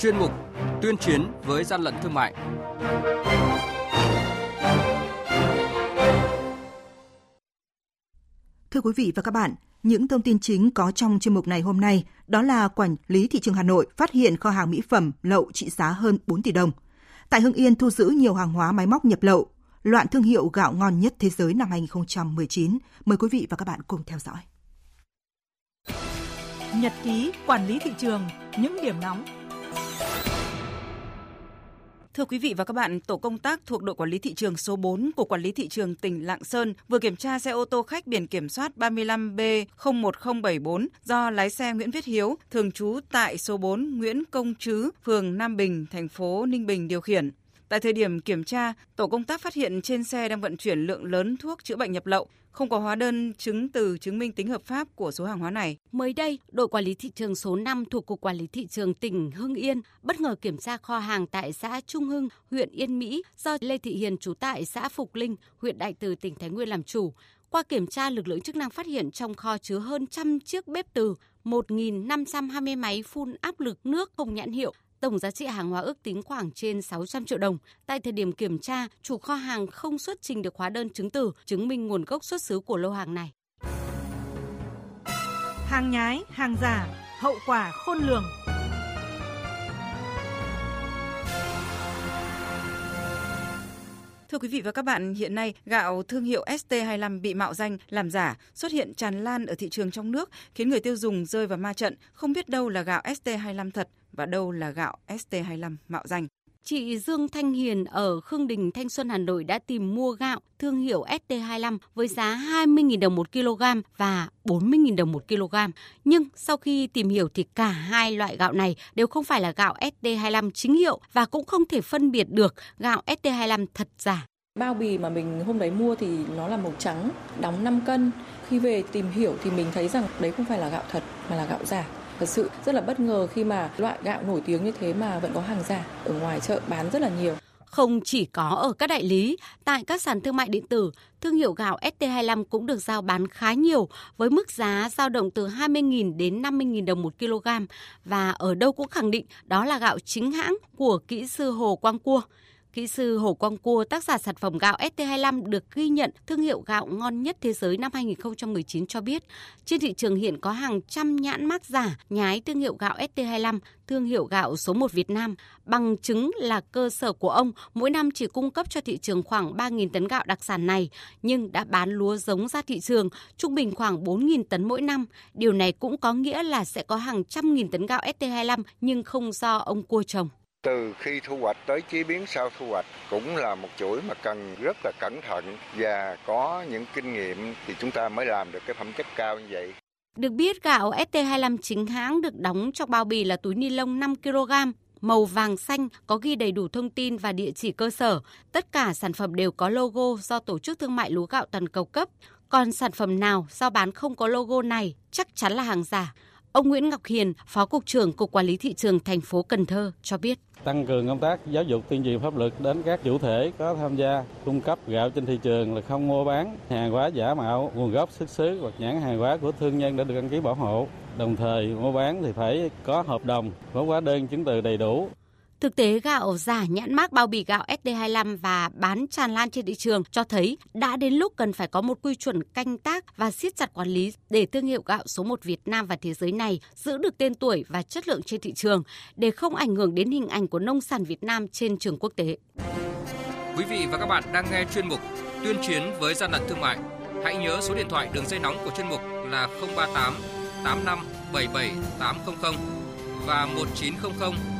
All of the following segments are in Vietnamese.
chuyên mục Tuyên chiến với gian lận thương mại. Thưa quý vị và các bạn, những thông tin chính có trong chuyên mục này hôm nay đó là Quản lý thị trường Hà Nội phát hiện kho hàng mỹ phẩm lậu trị giá hơn 4 tỷ đồng. Tại Hưng Yên thu giữ nhiều hàng hóa máy móc nhập lậu, loạn thương hiệu gạo ngon nhất thế giới năm 2019. Mời quý vị và các bạn cùng theo dõi. Nhật ký quản lý thị trường, những điểm nóng Thưa quý vị và các bạn, tổ công tác thuộc đội quản lý thị trường số 4 của quản lý thị trường tỉnh Lạng Sơn vừa kiểm tra xe ô tô khách biển kiểm soát 35B01074 do lái xe Nguyễn Viết Hiếu, thường trú tại số 4 Nguyễn Công Trứ, phường Nam Bình, thành phố Ninh Bình điều khiển. Tại thời điểm kiểm tra, tổ công tác phát hiện trên xe đang vận chuyển lượng lớn thuốc chữa bệnh nhập lậu, không có hóa đơn chứng từ chứng minh tính hợp pháp của số hàng hóa này. Mới đây, đội quản lý thị trường số 5 thuộc Cục Quản lý Thị trường tỉnh Hưng Yên bất ngờ kiểm tra kho hàng tại xã Trung Hưng, huyện Yên Mỹ do Lê Thị Hiền trú tại xã Phục Linh, huyện Đại Từ, tỉnh Thái Nguyên làm chủ. Qua kiểm tra, lực lượng chức năng phát hiện trong kho chứa hơn trăm chiếc bếp từ, 1.520 máy phun áp lực nước không nhãn hiệu, Tổng giá trị hàng hóa ước tính khoảng trên 600 triệu đồng. Tại thời điểm kiểm tra, chủ kho hàng không xuất trình được hóa đơn chứng từ chứng minh nguồn gốc xuất xứ của lô hàng này. Hàng nhái, hàng giả, hậu quả khôn lường. Thưa quý vị và các bạn, hiện nay gạo thương hiệu ST25 bị mạo danh, làm giả, xuất hiện tràn lan ở thị trường trong nước, khiến người tiêu dùng rơi vào ma trận, không biết đâu là gạo ST25 thật và đâu là gạo ST25 mạo danh. Chị Dương Thanh Hiền ở Khương Đình, Thanh Xuân, Hà Nội đã tìm mua gạo thương hiệu ST25 với giá 20.000 đồng một kg và 40.000 đồng một kg. Nhưng sau khi tìm hiểu thì cả hai loại gạo này đều không phải là gạo ST25 chính hiệu và cũng không thể phân biệt được gạo ST25 thật giả. Bao bì mà mình hôm đấy mua thì nó là màu trắng, đóng 5 cân. Khi về tìm hiểu thì mình thấy rằng đấy không phải là gạo thật mà là gạo giả. Thật sự rất là bất ngờ khi mà loại gạo nổi tiếng như thế mà vẫn có hàng giả ở ngoài chợ bán rất là nhiều. Không chỉ có ở các đại lý, tại các sàn thương mại điện tử, thương hiệu gạo ST25 cũng được giao bán khá nhiều với mức giá dao động từ 20.000 đến 50.000 đồng một kg và ở đâu cũng khẳng định đó là gạo chính hãng của kỹ sư Hồ Quang Cua. Kỹ sư Hồ Quang Cua, tác giả sản phẩm gạo ST25 được ghi nhận thương hiệu gạo ngon nhất thế giới năm 2019 cho biết, trên thị trường hiện có hàng trăm nhãn mác giả nhái thương hiệu gạo ST25, thương hiệu gạo số 1 Việt Nam. Bằng chứng là cơ sở của ông mỗi năm chỉ cung cấp cho thị trường khoảng 3.000 tấn gạo đặc sản này, nhưng đã bán lúa giống ra thị trường, trung bình khoảng 4.000 tấn mỗi năm. Điều này cũng có nghĩa là sẽ có hàng trăm nghìn tấn gạo ST25 nhưng không do ông Cua trồng. Từ khi thu hoạch tới chế biến sau thu hoạch cũng là một chuỗi mà cần rất là cẩn thận và có những kinh nghiệm thì chúng ta mới làm được cái phẩm chất cao như vậy. Được biết gạo ST25 chính hãng được đóng trong bao bì là túi ni lông 5 kg, màu vàng xanh có ghi đầy đủ thông tin và địa chỉ cơ sở. Tất cả sản phẩm đều có logo do Tổ chức Thương mại Lúa gạo toàn cầu cấp. Còn sản phẩm nào giao bán không có logo này chắc chắn là hàng giả. Ông Nguyễn Ngọc Hiền, Phó Cục trưởng Cục Quản lý Thị trường thành phố Cần Thơ cho biết. Tăng cường công tác giáo dục tuyên truyền pháp luật đến các chủ thể có tham gia cung cấp gạo trên thị trường là không mua bán hàng hóa giả mạo, nguồn gốc xuất xứ hoặc nhãn hàng hóa của thương nhân đã được đăng ký bảo hộ. Đồng thời mua bán thì phải có hợp đồng, có hóa đơn chứng từ đầy đủ, Thực tế gạo giả nhãn mác bao bì gạo SD25 và bán tràn lan trên thị trường cho thấy đã đến lúc cần phải có một quy chuẩn canh tác và siết chặt quản lý để thương hiệu gạo số 1 Việt Nam và thế giới này giữ được tên tuổi và chất lượng trên thị trường để không ảnh hưởng đến hình ảnh của nông sản Việt Nam trên trường quốc tế. Quý vị và các bạn đang nghe chuyên mục Tuyên chiến với gian lận thương mại. Hãy nhớ số điện thoại đường dây nóng của chuyên mục là 038 85 77 800 và 1900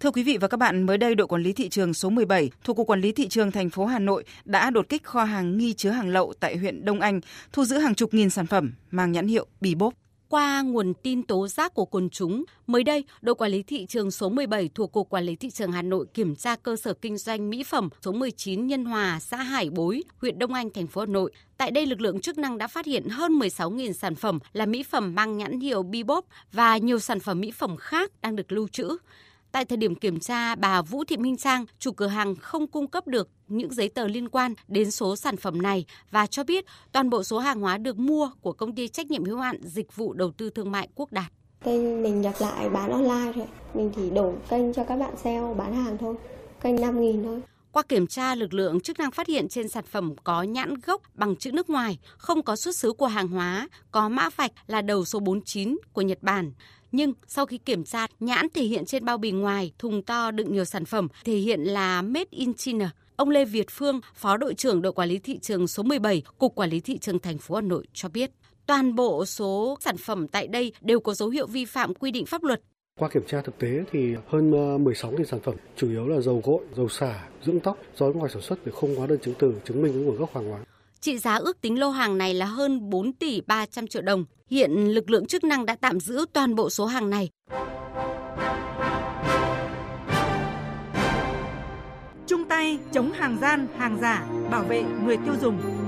Thưa quý vị và các bạn, mới đây đội quản lý thị trường số 17 thuộc cục quản lý thị trường thành phố Hà Nội đã đột kích kho hàng nghi chứa hàng lậu tại huyện Đông Anh, thu giữ hàng chục nghìn sản phẩm mang nhãn hiệu Bì Bốp. Qua nguồn tin tố giác của quần chúng, mới đây, đội quản lý thị trường số 17 thuộc Cục Quản lý Thị trường Hà Nội kiểm tra cơ sở kinh doanh mỹ phẩm số 19 Nhân Hòa, xã Hải Bối, huyện Đông Anh, thành phố Hà Nội. Tại đây, lực lượng chức năng đã phát hiện hơn 16.000 sản phẩm là mỹ phẩm mang nhãn hiệu Bebop và nhiều sản phẩm mỹ phẩm khác đang được lưu trữ. Tại thời điểm kiểm tra, bà Vũ Thị Minh Trang, chủ cửa hàng không cung cấp được những giấy tờ liên quan đến số sản phẩm này và cho biết toàn bộ số hàng hóa được mua của công ty trách nhiệm hữu hạn dịch vụ đầu tư thương mại Quốc Đạt. Kênh mình nhập lại bán online thôi, mình chỉ đổ kênh cho các bạn sale bán hàng thôi, kênh 5.000 thôi. Qua kiểm tra, lực lượng chức năng phát hiện trên sản phẩm có nhãn gốc bằng chữ nước ngoài, không có xuất xứ của hàng hóa, có mã vạch là đầu số 49 của Nhật Bản. Nhưng sau khi kiểm tra, nhãn thể hiện trên bao bì ngoài, thùng to đựng nhiều sản phẩm thể hiện là Made in China. Ông Lê Việt Phương, Phó đội trưởng đội quản lý thị trường số 17, Cục Quản lý thị trường thành phố Hà Nội cho biết, toàn bộ số sản phẩm tại đây đều có dấu hiệu vi phạm quy định pháp luật. Qua kiểm tra thực tế thì hơn 16.000 ờ, sản phẩm, chủ yếu là dầu gội, dầu xả, dưỡng tóc do ngoài sản xuất để không hóa đơn chứng từ chứng minh nguồn gốc hàng hóa. Trị giá ước tính lô hàng này là hơn 4 tỷ 300 triệu đồng. Hiện lực lượng chức năng đã tạm giữ toàn bộ số hàng này. Chung tay chống hàng gian, hàng giả, bảo vệ người tiêu dùng.